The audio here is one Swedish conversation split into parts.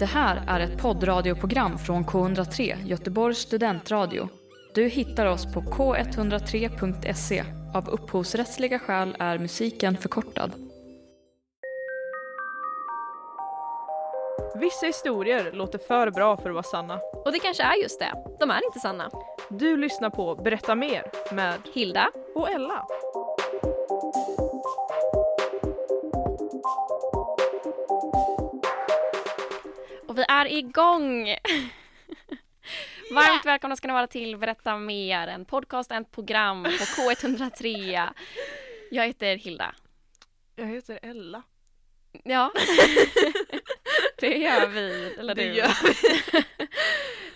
Det här är ett poddradioprogram från K103, Göteborgs studentradio. Du hittar oss på k103.se. Av upphovsrättsliga skäl är musiken förkortad. Vissa historier låter för bra för att vara sanna. Och det kanske är just det. De är inte sanna. Du lyssnar på Berätta mer med Hilda. och Ella. Vi är igång! Varmt välkomna ska ni vara till Berätta mer, en podcast, ett program på K103. Jag heter Hilda. Jag heter Ella. Ja, det gör vi. Eller Det du. gör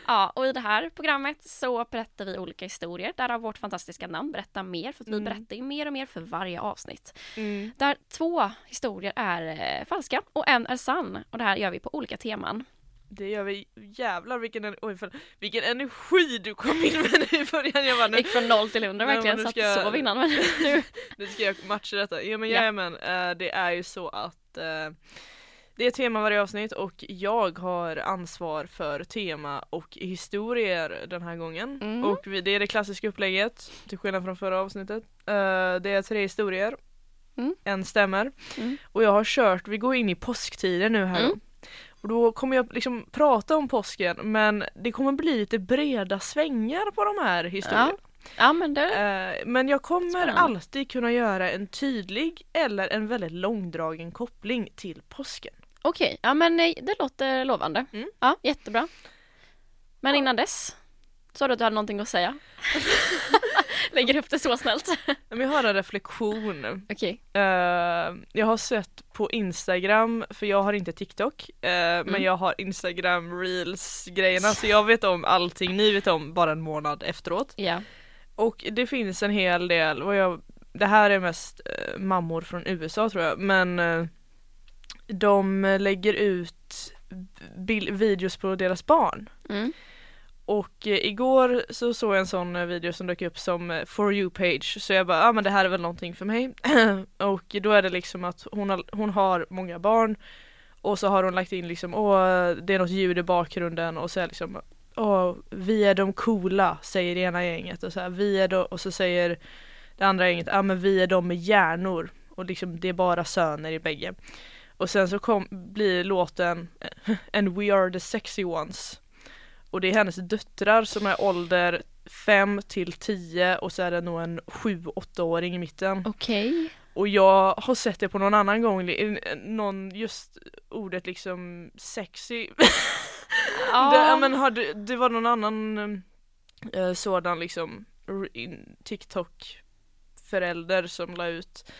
Ja, och i det här programmet så berättar vi olika historier, därav vårt fantastiska namn Berätta mer, för att vi Mm. berättar ju mer och mer för varje avsnitt. Mm. Där två historier är eh, falska och en är sann. Och det här gör vi på olika teman. Det gör vi. Jävlar vilken, en- oj, förlåt. vilken energi du kom in med nu i början. Jag bara, nu, gick från noll till hundra verkligen, men nu så att ska jag jag- sov innan. Men nu... nu ska jag matcha detta. Ja men Ja. jajamän, eh, det är ju så att eh, det är tema varje avsnitt och jag har ansvar för tema och historier den här gången. Mm. Och det är det klassiska upplägget, till skillnad från förra avsnittet. Eh, det är tre historier, Mm. en stämmer. Mm. Och jag har kört, vi går in i påsktider nu här. Mm. Och då kommer jag liksom prata om påsken men det kommer bli lite breda svängar på de här historierna. Ja men det... Eh, Men jag kommer Spännande. alltid kunna göra en tydlig eller en väldigt långdragen koppling till påsken. Okej, ja men nej, det låter lovande. Mm. Ja, jättebra. Men Ja. innan dess, sa du att du hade någonting att säga? Lägger upp det så snällt. Men jag har en reflektion. Okej. Eh, jag har sett på Instagram, för jag har inte TikTok, men Mm. jag har Instagram reels grejerna så jag vet om allting ni vet om bara en månad efteråt. Ja. Och det finns en hel del, och jag, det här är mest eh, mammor från USA tror jag, men de lägger ut videos på deras barn. Mm. Och eh, igår så såg jag en sån eh, video som dök upp som eh, For you-page så jag bara, ja ah, men det här är väl någonting för mig. och då är det liksom att hon har, hon har många barn och så har hon lagt in liksom, åh det är något ljud i bakgrunden och så är liksom Åh, vi är de coola säger det ena gänget och så här, vi är de, och så säger det andra gänget, ja ah, men vi är de med hjärnor och liksom det är bara söner i bägge. Och sen så kom, blir låten And we are the sexy ones. Och det är hennes döttrar som är ålder 5 till 10 och så är det nog en 7-8-åring i mitten. Okej. Och jag har sett det på någon annan gång, någon just ordet liksom sexy. Ja. Det, men har det, var någon annan eh, sådan liksom TikTok förälder som la ut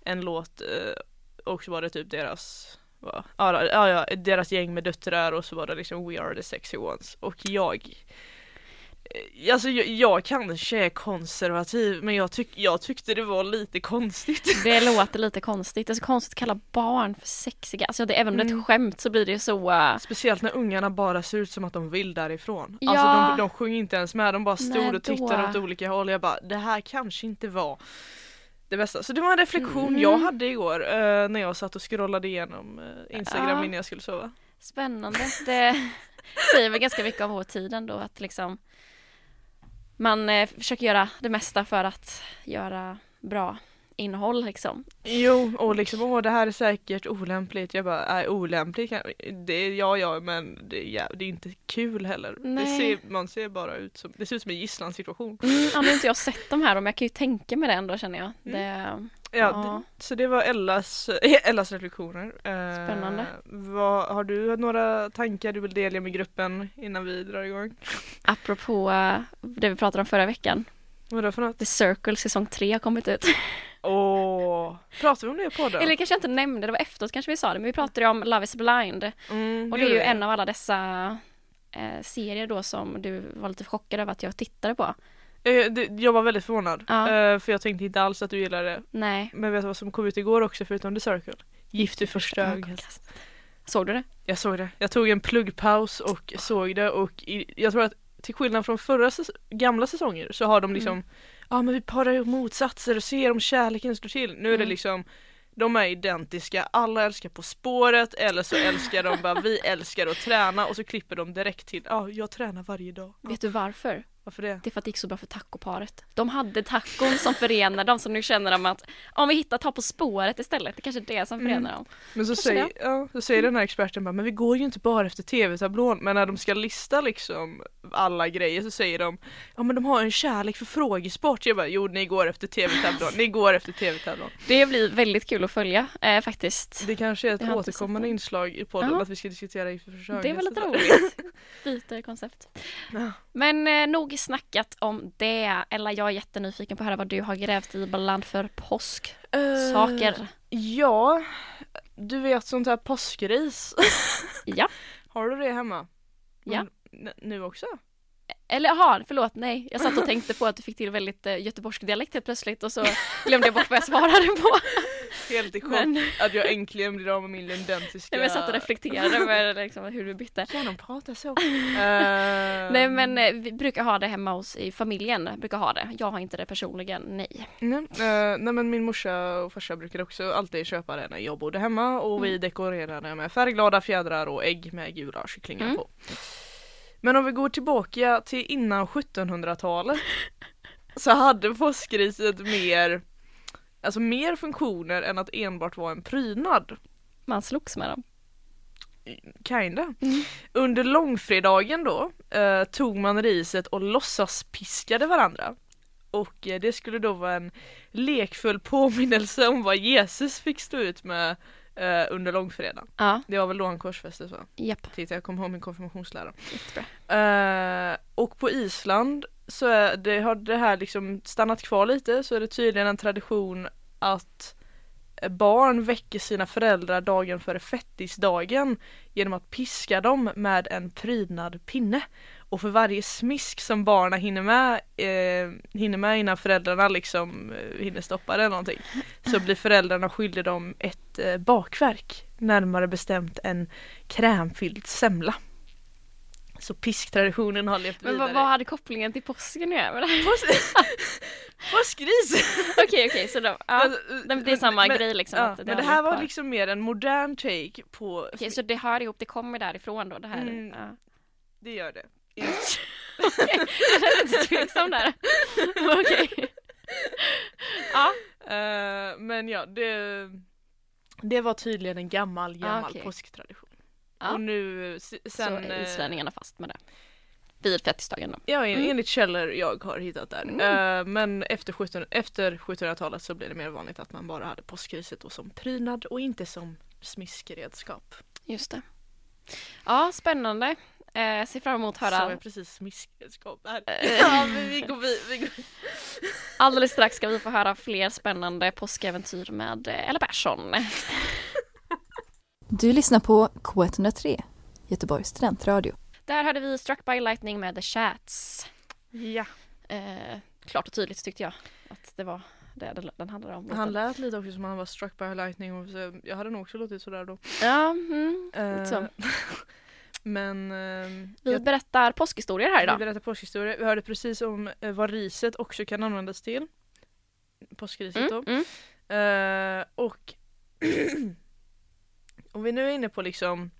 en låt eh, och så var det typ deras va? ja, ja, ja, deras gäng med döttrar och så var det liksom We are the sexy ones och jag eh, Alltså jag, jag kanske är konservativ men jag, tyck, jag tyckte det var lite konstigt. Det låter lite konstigt. Det är så konstigt att kalla barn för sexiga. Alltså det, även om det är Mm. ett skämt så blir det ju så... uh, Speciellt när ungarna bara ser ut som att de vill därifrån. Ja. Alltså de, de sjöng inte ens med, de bara stod Nej, och tittade då. åt olika håll. Jag bara, det här kanske inte var det bästa. Så det var en reflektion Mm. jag hade igår eh, när jag satt och scrollade igenom eh, Instagram Ja. innan jag skulle sova. Spännande. Det säger väl ganska mycket om vår tid ändå att liksom man eh, försöker göra det mesta för att göra bra innehåll liksom. Jo, och liksom åh det här är säkert olämpligt. Jag bara, nej olämpligt kan, det är ja ja men det är, jä- det är inte kul heller. Det ser, man ser bara ut som, det ser ut som en gisslansituation. Mm, ja, nu har inte jag sett de här men jag kan ju tänka mig det ändå känner jag. Det, Ja, Ja. Det, så det var Ellas, Ellas reflektioner. Eh, Spännande. Vad, har du några tankar du vill dela med gruppen innan vi drar igång? apropå eh, det vi pratade om förra veckan. Vad är det för något? The Circle säsong 3 har kommit ut. Åh, pratar vi om det på den? Eller det kanske jag inte nämnde, det var efteråt kanske vi sa det, men vi pratade ju om Love is blind. Mm, Och det är ju vi. en av alla dessa eh, serier då som du var lite chockad över att jag tittade på. Eh, det, jag var väldigt förvånad. Ja. Eh, för jag tänkte inte alls att du gillade det. Nej. Men vet du vad som kom ut igår också förutom The Circle? Gift i första ögonkastet. ögonkastet. Såg du det? Jag såg det. Jag tog en pluggpaus och såg det och i, jag tror att till skillnad från förra säs- gamla säsonger så har de liksom Mm. Ja men vi parar ihop motsatser och ser om kärleken står till. Nu är det Mm. liksom de är identiska, alla älskar På spåret eller så älskar de bara vi älskar att träna och så klipper de direkt till ja ah, jag tränar varje dag. Vet du varför? Varför det? Det är för att det gick så bra för tacoparet. De hade tacon som förenar dem så nu känner de att om vi hittar ta på spåret istället, det kanske är det som förenar dem. Men så säger, ja, så säger den här experten bara, men vi går ju inte bara efter tv-tablån men när de ska lista liksom alla grejer så säger de Ja men de har en kärlek för frågesport. Jag bara, jo ni går efter tv-tablån, ni går efter tv-tablån. Det blir väldigt kul att följa eh, faktiskt. Det kanske är ett återkommande inslag i podden Jaha. att vi ska diskutera inför försök. Det är väl lite roligt. Byter koncept. Ja. Men eh, nog snackat om det. Ella, jag är jättenyfiken på att höra vad du har grävt i bland för påsksaker. Eh, ja, du vet sånt här påskris. Ja. Har du det hemma? Ja. N- nu också? Eller jaha, förlåt, nej. Jag satt och tänkte på att du fick till väldigt eh, göteborgsk dialekt helt plötsligt och så glömde jag bort vad jag svarade på. Helt i chock Men, att jag äntligen blir av med min lundensiska... nej, men jag satt och reflekterade över liksom, hur du bytte. Kan de prata så? Nej men eh, vi brukar ha det hemma hos i familjen, brukar ha det. Jag har inte det personligen, nej. Nej, eh, nej men min morsa och farsa brukade också alltid köpa det när jag bodde hemma och vi Mm. dekorerade med färgglada fjädrar och ägg med gula kycklingar Mm. på. Men om vi går tillbaka till innan 1700-talet så hade påskriset mer Alltså mer funktioner än att enbart vara en prydnad. Man slogs med dem. Kinda. Mm. Under långfredagen då eh, tog man riset och låtsaspiskade varandra. Och eh, det skulle då vara en lekfull påminnelse om vad Jesus fick stå ut med eh, under långfredagen. Ja, Det var väl då han korsfästes va? japp. Titta jag kommer ihåg min konfirmationslära. Jättebra. Eh, och på Island så är det, har det här liksom stannat kvar lite så är det tydligen en tradition att barn väcker sina föräldrar dagen före fettisdagen genom att piska dem med en prydnad pinne. Och för varje smisk som barnen hinner med, eh, hinner med innan föräldrarna liksom eh, hinner stoppa det eller någonting så blir föräldrarna skyldiga dem ett eh, bakverk. Närmare bestämt en krämfylld semla. Så pisktraditionen har levt Men vidare. vad, vad hade kopplingen till påsken att göra med det? Pås- Påskgris! Okej, okej, så då, ja. Det det är samma men- grej liksom. Ja, att men det här var kvar. liksom mer en modern take på, Okej, så det hör ihop, det kommer därifrån då, det här? Mm. Ja. det gör det. Okej, jag är lite tveksam där. Okej. Ja, Eh, men ja, det, det var tydligen en gammal, gammal Ah, påsktradition. Ja. Och nu s- så sen... är eh, islänningarna fast med det. Vid fettisdagen då. Ja, Mm. enligt källor jag har hittat där. Mm. Eh, men efter, 17, efter 1700-talet så blev det mer vanligt att man bara hade påskriset då som prydnad och inte som smiskredskap. Just det. Ja, spännande. Eh, ser fram emot att Sa höra. jag precis smiskredskap här? Eh. ja, men vi går vid, vi går Alldeles strax ska vi få höra fler spännande påskäventyr med Ella Persson. Du lyssnar på K103, Göteborgs studentradio. Där hörde vi Struck by Lightning med The Chats. Ja, Eh, klart och tydligt tyckte jag att det var det den- den handlade om. han lät lite också som han var struck by lightning och så, jag hade nog också låtit sådär då. Ja, mm, Eh, så. men ehm, Vi jag, berättar påskhistorier här vi idag. berättar påskhistorier. Vi hörde precis om eh, vad riset också kan användas till. Påskriset då. Mm, mm. Eh, och om vi nu är inne på liksom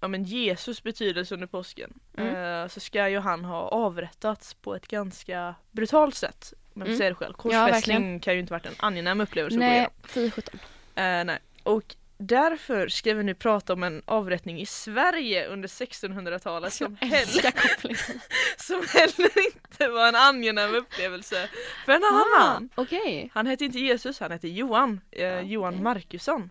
ja, men Jesus betydelse under påsken Mm. eh, så ska ju han ha avrättats på ett ganska brutalt sätt. Men Mm. mm. säger det själv, Ja, korsfästning verkligen. kan ju inte varit en angenäm upplevelse att gå Nej, igenom. 10-17. Eh, nej. Och därför ska vi nu prata om en avrättning i Sverige under 1600-talet som, Jag heller, som heller inte var en angenäm upplevelse för en annan man. Okej. Han hette inte Jesus, han hette Johan, eh, Ja, Johan. Markusson.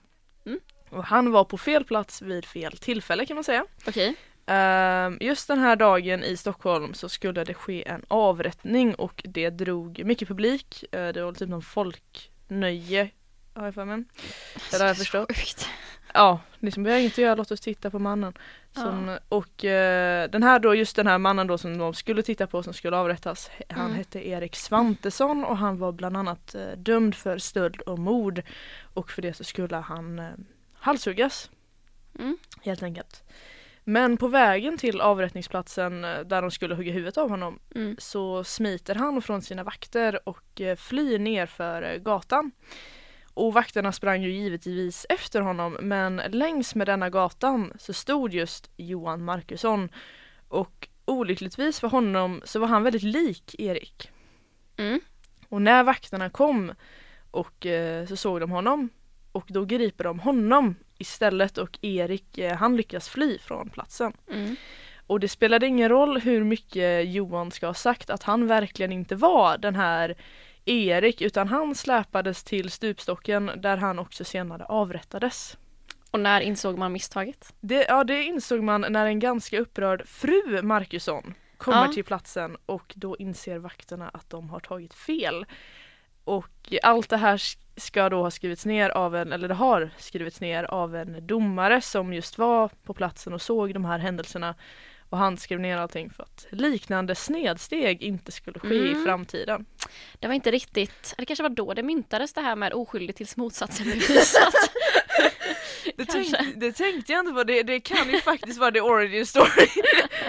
Och han var på fel plats vid fel tillfälle kan man säga. Okej. Ehm, just den här dagen i Stockholm så skulle det ske en avrättning och det drog mycket publik. Eh, det var typ någon folknöje har jag för mig. Det har jag förstått. Sjukt. Ja, liksom, vi har inget att göra, låt oss titta på mannen. Som, Och eh, den här då, just den här mannen då som de skulle titta på som skulle avrättas, han Mm. hette Erik Svantesson och han var bland annat eh, dömd för stöld och mord. Och för det så skulle han eh, halshuggas Mm. helt enkelt. Men på vägen till avrättningsplatsen eh, där de skulle hugga huvudet av honom Mm. så smiter han från sina vakter och eh, flyr ner för eh, gatan. och vakterna sprang ju givetvis efter honom men längs med denna gatan så stod just Johan Markusson och olyckligtvis för honom så var han väldigt lik Erik. Mm. Och när vakterna kom och så såg de honom och då griper de honom istället och Erik eh, han lyckas fly från platsen. Mm. Och det spelade ingen roll hur mycket Johan ska ha sagt att han verkligen inte var den här Erik utan han släpades till stupstocken där han också senare avrättades. Och när insåg man misstaget? Det, ja, det insåg man när en ganska upprörd fru Markusson kommer Ja. till platsen och då inser vakterna att de har tagit fel. Och allt det här ska då ha skrivits ner av en, eller det har skrivits ner av en domare som just var på platsen och såg de här händelserna. Och han skrev ner allting för att liknande snedsteg inte skulle ske i Mm. framtiden. Det var inte riktigt, det kanske var då det myntades det här med oskyldig tills motsatsen bevisat. Det, tänkte, det tänkte jag inte på, det, det kan ju faktiskt vara the origin story.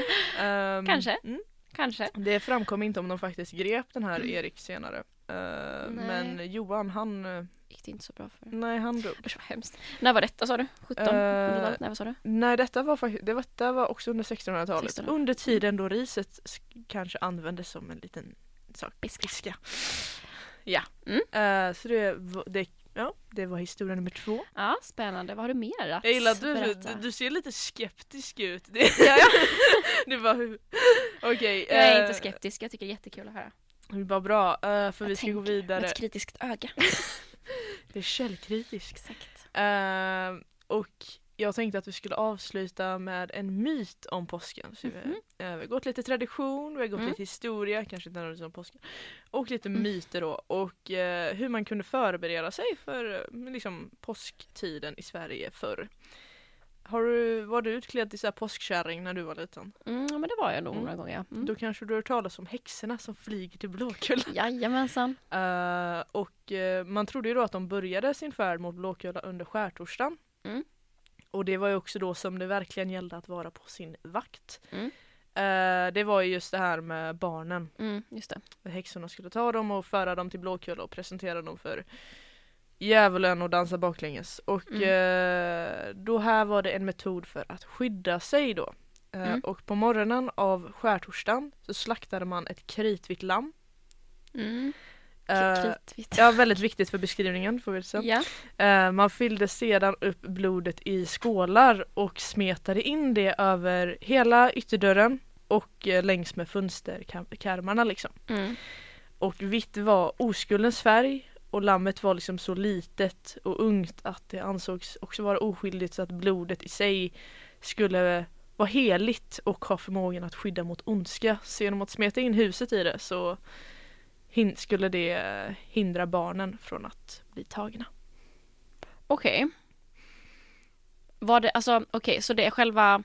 Ehm, Kanske. mm. kanske. Det framkom inte om de faktiskt grep den här Erik senare. Nej. men Johan han, eh, Gick det inte så bra för. nej han dog. Usch vad hemskt. När var detta sa du? 17? Eh, 100-talet? Nej vad sa du? Nej detta var faktiskt, det var, var också under 1600-talet. 1600. Under tiden då riset sk- kanske användes som en liten sak. Piska. Piska. Ja. Mm. Eh, så det, var- det, ja, det var historia nummer två. Ja, spännande. Vad har du mer att Jag gillar att du, berätta? du, du ser lite skeptisk ut. Det, Ja, ja. var hur- Okej. Jag är inte skeptisk, jag tycker det är jättekul att höra. Det var bra, eh, för Jag vi ska gå vidare. Med ett kritiskt öga. Det är källkritiskt. Exakt. Eh, och jag tänkte att vi skulle avsluta med en myt om påsken. Så Mhm. vi, eh, vi har gått lite tradition, vi har gått Mm. lite historia, kanske inte nödvändigtvis om påsken. Och lite Mm. myter då. Och eh, hur man kunde förbereda sig för eh, liksom, påsktiden i Sverige förr. Har du, var du utklädd till så här påskkärring när du var liten? Mm, men det var jag nog Mm. några gånger. Mm. Då kanske du har hört talas om häxorna som flyger till Blåkulla. Jajamensan. Eh, och eh, man trodde ju då att de började sin färd mot Blåkulla under skärtorsdagen. Mm. Och det var ju också då som det verkligen gällde att vara på sin vakt. Mm. Eh, det var ju just det här med barnen. Mm, just det. Häxorna skulle ta dem och föra dem till Blåkulla och presentera dem för djävulen och dansa baklänges. Och Mm. eh, då här var det en metod för att skydda sig då. Eh, Mm. Och på morgonen av skärtorsdagen så slaktade man ett kritvitt lamm. Mm. Kritvitt. Ja, väldigt viktigt för beskrivningen får vi säga. Ja. Eh, man fyllde sedan upp blodet i skålar och smetade in det över hela ytterdörren och längs med fönsterkarmarna liksom. Mm. Och vitt var oskuldens färg och lammet var liksom så litet och ungt att det ansågs också vara oskyldigt så att blodet i sig skulle vara heligt och ha förmågan att skydda mot ondska. Så genom att smeta in huset i det så skulle det eh, hindra barnen från att bli tagna. Okej. Var det, alltså okej, så det är själva,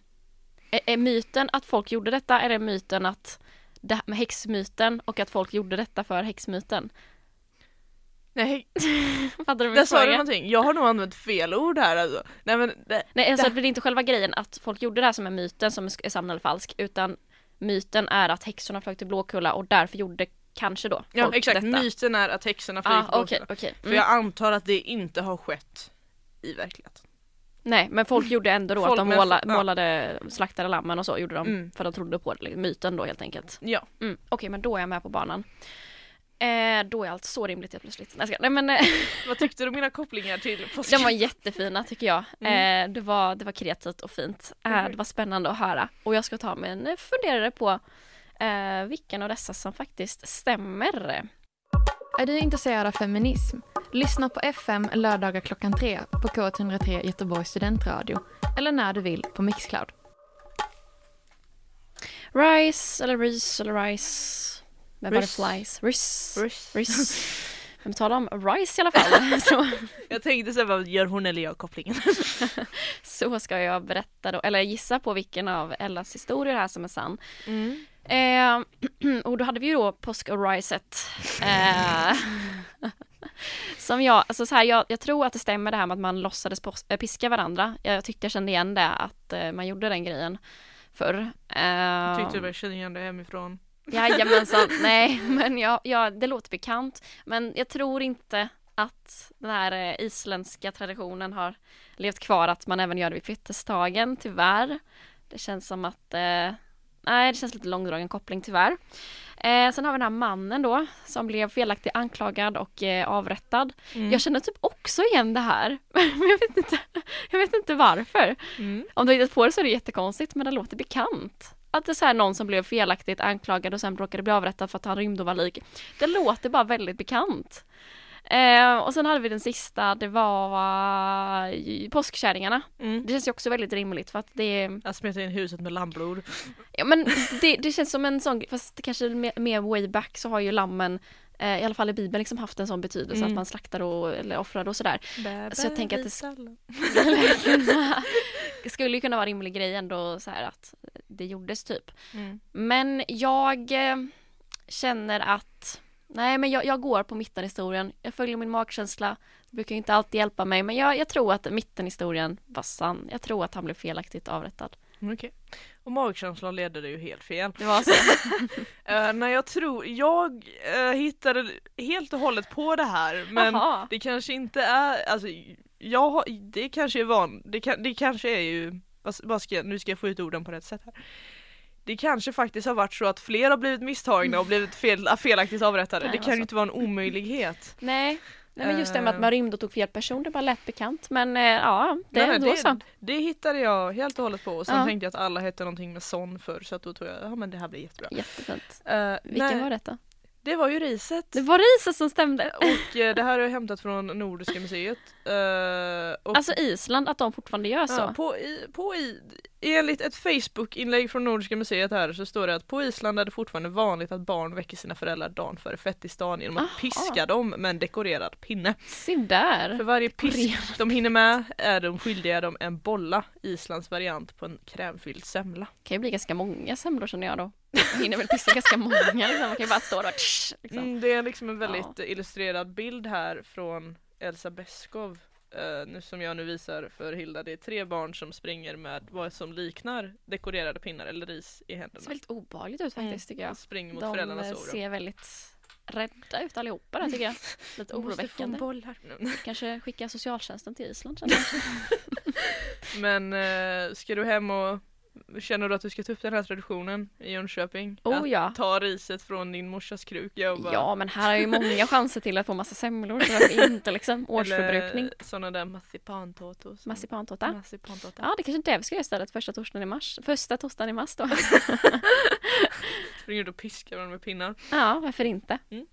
är, är myten att folk gjorde detta, är det myten att, det här med häxmyten och att folk gjorde detta för häxmyten? Nej, Fattar du min där sa du fråga? någonting. Jag har nog använt fel ord här alltså. Nej men det, Nej, alltså Det- är inte själva grejen att folk gjorde det här som är myten som är sann eller falsk, utan myten är att häxorna flög till Blåkulla och därför gjorde kanske då ja folk exakt, detta. myten är att häxorna flyger Ah, på okej, Blåkulla. okej. För Mm. jag antar att det inte har skett i verkligheten. Nej, men folk gjorde ändå då Folk att de måla, ja. målade, slaktade lammen och så gjorde de, Mm. för de trodde på det, liksom, myten då helt enkelt. Ja. Mm. Okej, men då är jag med på banan. Eh, då är allt så rimligt helt plötsligt. Nej. Nej men eh, Vad tyckte du om mina kopplingar till påsken? de var jättefina tycker jag. Mm. Eh, det, var, det var kreativt och fint. Eh, Mhm. det var spännande att höra. Och jag ska ta mig en eh, funderare på eh, vilken av dessa som faktiskt stämmer. Är du intresserad av feminism? Lyssna på FM lördagar klockan tre på K103 Göteborgs studentradio eller när du vill på Mixcloud. Rice eller Reese eller Rice med Rice. butterflies. Rice. Riss. Rice. Men tala om Rice i alla fall. så, Jag tänkte så här, gör hon eller jag kopplingen? så ska jag berätta då, eller gissa på vilken av Ellas historier här som är sann. Mm. Eh, och då hade vi ju då påsk och riset. Eh, som jag, alltså så här, jag, jag tror att det stämmer det här med att man låtsades äh, piska varandra. Jag tyckte jag kände igen det, att eh, man gjorde den grejen förr. Eh, Tyckte du väl kände igen det hemifrån? Jajamensan, nej men jag, jag, det låter bekant. Men jag tror inte att den här eh, isländska traditionen har levt kvar, att man även gör det vid fettisdagen, tyvärr. Det känns som att, eh, nej det känns lite långdragen koppling tyvärr. Eh, sen har vi den här mannen då som blev felaktigt anklagad och eh, avrättad. Mm. Jag känner typ också igen det här. Men jag vet inte, jag vet inte varför. Mm. Om du har hittat på det så är det jättekonstigt men det låter bekant. Att det är så här någon som blev felaktigt anklagad och sen råkade bli avrättad för att han rymde och var lik. Det låter bara väldigt bekant. Eh, och sen hade vi den sista, det var uh, påskkärringarna. Mm. Det känns ju också väldigt rimligt för att det är, Jag smetar in huset med lammblod. ja men det, det känns som en sån, fast kanske mer, mer way back så har ju lammen eh, i alla fall i bibeln liksom haft en sån betydelse Mm. att man slaktar och eller offrar och sådär. Så jag tänker att det det skulle kunna vara en rimlig grej ändå så här att det gjordes typ. Mm. Men jag eh, känner att nej men jag, jag går på mittenhistorien. Jag följer min magkänsla. Det brukar inte alltid hjälpa mig men jag, jag tror att mittenhistorien var sann. Jag tror att han blev felaktigt avrättad. Okej. Och magkänslan ledde det ju helt fel. Det var så. Uh, när jag tror, jag eh, hittade helt och hållet på det här men Jaha. det kanske inte är, alltså jag har, det kanske är van, det, kan, det kanske är ju, vad, ska nu ska jag få ut orden på rätt sätt här. Det kanske faktiskt har varit så att fler har blivit misstagna och blivit fel, felaktigt avrättade. Nej, Det kan ju inte vara en omöjlighet. Nej. Nej men just det med att Eh. man rymde och tog fel person, det var lätt bekant. Men eh, ja, det Nej, är ändå så. det, det hittade jag helt och hållet på och sen Ja. tänkte jag att alla hette någonting med son förr så att då tror jag, ja men det här blir jättebra. Jättefint. Uh, Vilken nej, var detta? Det var ju riset. Det var riset som stämde. Och eh, det här jag hämtat från Nordiska museet. Eh, och, Alltså Island, att de fortfarande gör så. ja, på, i, på i, enligt ett Facebook-inlägg från Nordiska museet här så står det att på Island är det fortfarande vanligt att barn väcker sina föräldrar dagen före fettisdagen genom att Aha. piska dem med en dekorerad pinne. Se där. För varje pisk de hinner med är de skyldiga dem en bolla, Islands variant på en krämfylld semla. kan ju bli ganska många semlor känner jag då. Jag hinner väl piska ganska många liksom. Man kan ju bara stå där tsch, liksom. Mm, det är liksom en väldigt illustrerad bild här från Elsa Beskow nu som jag nu visar för Hilda. Det är tre barn som springer med vad som liknar dekorerade pinnar eller ris i Det händerna. ser väldigt obehagligt ut faktiskt tycker jag. Springer mot De föräldrarnas eh, oro. ser väldigt rädda ut allihopa där tycker jag. Lite De måste få oroväckande. Kanske skicka socialtjänsten till Island. Men eh, ska du hem och känner du att du ska ta upp den här traditionen i Jönköping? Oh att ja. ta riset från din morsas kruka och bara Ja men här är ju många chanser till att få massa semlor så inte liksom. Årsförbrukning. Eller sådana där marsipantårtor. som- Marsipantårta. Marsipantårta. Ja det kanske inte är vi ska göra istället första torsdagen i mars. Första torsdagen i mars då. Springer ut och piskar varandra med pinnar. Ja, varför inte? Mm.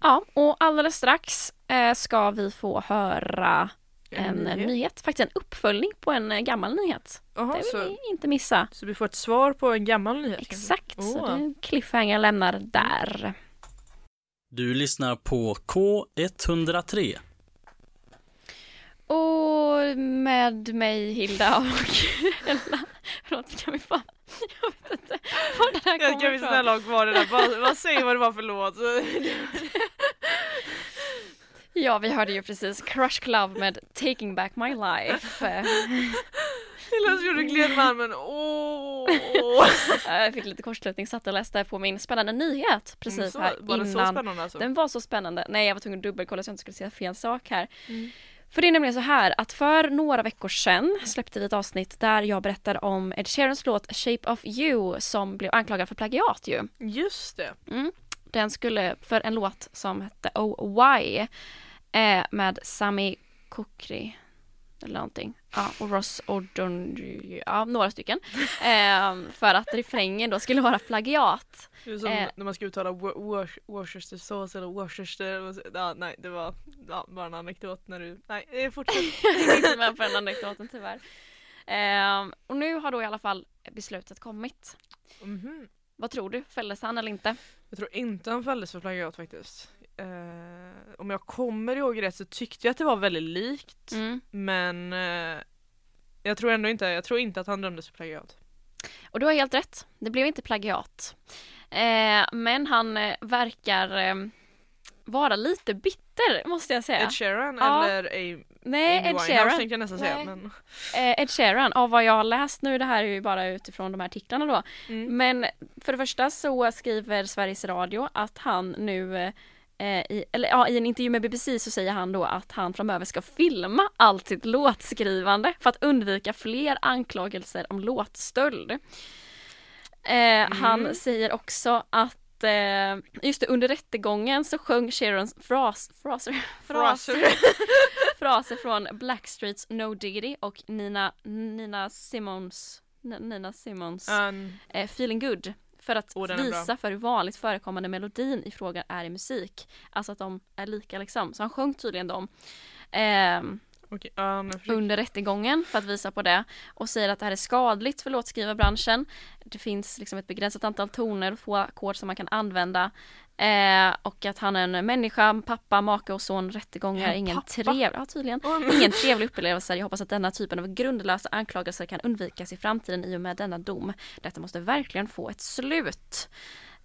Ja, och alldeles strax eh, ska vi få höra en, nyhet. nyhet. Faktiskt en uppföljning på en eh, gammal nyhet. Jaha, det vill så, ni inte missa. så vi får ett svar på en gammal nyhet? Exakt, så Åh. det är en cliffhanger lämnar där. Du lyssnar på K103. Och med mig Hilda och Ella. Förlåt, kan vi bara... Jag vet inte var det här Jag kommer kan vi ifrån. snälla ha kvar det där, bara, bara säg vad det var för låt. Så- Ja, vi hörde ju precis Crush Club med Taking Back My Life. Hela så gjorde gled med armen, åh! Jag fick lite kortslutning, satt och läste på min spännande nyhet precis Mm, så, här var det så innan. spännande alltså? Den var så spännande. Nej, jag var tvungen att dubbelkolla så jag inte skulle säga fel sak här. Mm. För det är nämligen så här att för några veckor sedan släppte vi ett avsnitt där jag berättade om Ed Sheerans låt Shape of You som blev anklagad för plagiat ju. Just det. Mm. Den skulle för en låt som hette Oh Why eh, med Sami Kukri eller någonting. Ja, och Ross O'Donnell, ja några stycken. Eh, för att refrängen då skulle vara plagiat. Det är som Eh. när man ska uttala Wo- Wor- Worcester sauce eller Worcester. Ja, nej, det var ja, bara en anekdot när du... Nej, eh, fortsätt. Jag är inte med på den anekdoten tyvärr. Eh, och nu har då i alla fall beslutet kommit. Mhm. Vad tror du? Fälldes han eller inte? Jag tror inte han fälldes för plagiat faktiskt. Eh, om jag kommer ihåg rätt så tyckte jag att det var väldigt likt. Mm. Men eh, jag tror ändå inte, jag tror inte att han dömdes för plagiat. Och du har helt rätt. Det blev inte plagiat. Eh, men han eh, verkar eh, vara lite bitter måste jag säga. Ed Sheeran Ja. eller A- Nej, Amy Ed Winehouse Sheeran. tänkte jag nästan säga. Nej. Men, Eh, Ed Sheeran, av vad jag har läst nu, det här är ju bara utifrån de här artiklarna då. mm. Men för det första så skriver Sveriges Radio att han nu eh, i, eller, ja, i en intervju med BBC så säger han då att han framöver ska filma allt sitt låtskrivande för att undvika fler anklagelser om låtstöld. Eh, Han säger också att eh, just det, under rättegången så sjöng Sharons fras, fraser, fraser, fraser från Blackstreets No Diggity och Nina, Nina Simons, Nina Simons Um, eh, Feeling Good för att är visa för hur vanligt förekommande melodin i frågan är i musik. Alltså att de är lika liksom. Så han sjöng tydligen dem ehm, ja, men försök. under rättegången för att visa på det och säger att det här är skadligt för låtskrivarbranschen. Det finns liksom ett begränsat antal toner och få ackord som man kan använda. Eh, och att han är en människa, pappa, make och son. Rättegångar är ingen trevlig, ja, tydligen. Ingen trevlig upplevelse. Jag hoppas att denna typen av grundlösa anklagelser kan undvikas i framtiden i och med denna dom. Detta måste verkligen få ett slut.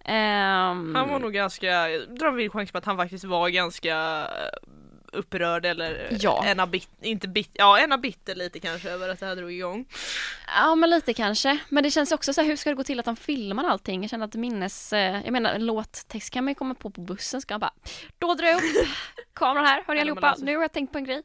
Ehm, Han var nog ganska, jag drar vild chans på att han faktiskt var ganska eh, upprörd eller Ja. ena bit, inte bit, ja ena bitter lite kanske över att det här drog igång. Ja men lite kanske. Men det känns också så här, hur ska det gå till att han filmar allting? Jag känner att minnes, eh, jag menar en låttext kan man ju komma på på bussen. Ska han bara, då drar jag upp kameran här, hörni allihopa, alltså- nu har jag tänkt på en grej.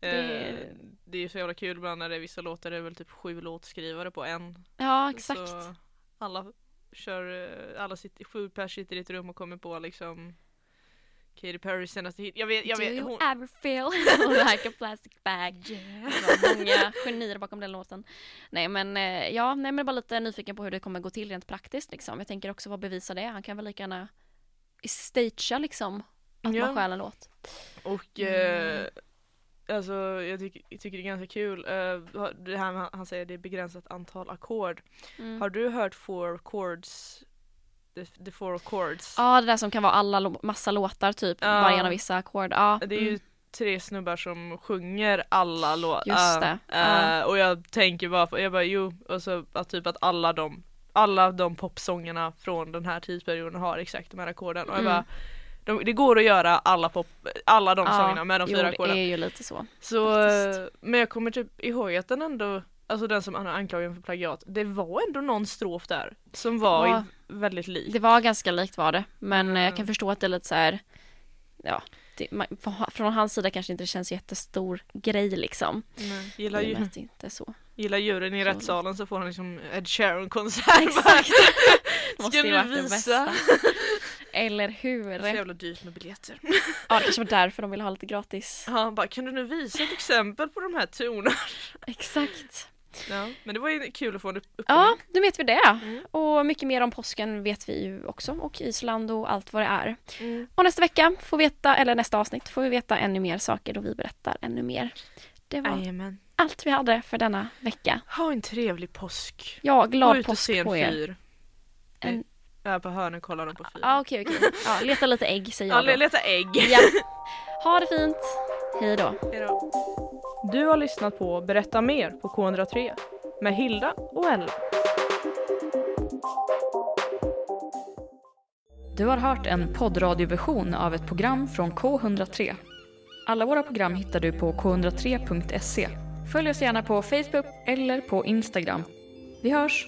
Det... Det- det är ju så jävla kul ibland när det är vissa låtar, det är väl typ sju låtskrivare på en. Ja exakt. Så alla kör, eh, alla sitter, sju pers sitter i ett rum och kommer på liksom Katy Perrys senaste hit. Jag vet, jag Do vet, you hon... ever feel like a plastic bag? Det var många genier bakom den låten. Nej men eh, ja, nej men bara lite nyfiken på hur det kommer gå till rent praktiskt liksom. Jag tänker också vad bevisar det? Han kan väl lika gärna stagea liksom att Ja. man stjäl en låt. Och Mm. eh, alltså jag tycker, jag tycker det är ganska kul. Eh, det här med, han säger det är begränsat antal ackord. Mm. Har du hört four chords? The, the four chords? Ja, det där som kan vara alla, massa låtar typ, Ja. varje av vissa ackord. Ja, Det är ju mm. tre snubbar som sjunger alla låtar. Just det, ja. och jag tänker bara på, jag bara jo, och så att typ att alla de alla de popsångerna från den här tidsperioden har exakt de här ackorden och jag Mm. bara de, det går att göra alla pop, alla de Ja, sångerna med de jo, fyra det ackorden. är ju lite så. Så, faktiskt. men jag kommer typ ihåg att den ändå, alltså den som han har anklagat för plagiat, det var ändå någon strof där som var Ja. i, väldigt lik. Det var ganska likt var det, men eh, jag Mm. kan förstå att det är lite så här, ja, det, man, från- hans sida kanske inte det känns jättestor grej liksom. Nej. Gillar, ju, inte så. gillar djuren i Så. rättssalen så får han liksom Ed Sheeran-konsert. Exakt. Ska du visa? Eller Det är så hur? jävla dyrt med biljetter. Ja, det kanske var därför de ville ha lite gratis. Ja, han bara, kan du nu visa ett exempel på de här tonerna? Exakt. Ja, men det var ju kul att få en upp- Ja, uppföljning. nu vet vi det. Mm. Och mycket mer om påsken vet vi ju också och Island och allt vad det är. Mm. Och nästa vecka får vi veta, eller nästa avsnitt får vi veta ännu mer saker då vi berättar ännu mer. Det var Jajamän. allt vi hade för denna vecka. Ha en trevlig påsk. Ja, Gå glad ut och påsk se en på er. fyr. En- Ja, på hörnen kollar de på fyr. Ja, okej, okej. Ja, leta lite ägg säger Ja, jag då. leta ägg. Ja. Ha det fint. Hej då. Hejdå. Du har lyssnat på Berätta mer på K103 med Hilda och Ella. Du har hört en poddradioversion av ett program från K103. Alla våra program hittar du på k103.se. Följ oss gärna på Facebook eller på Instagram. Vi hörs!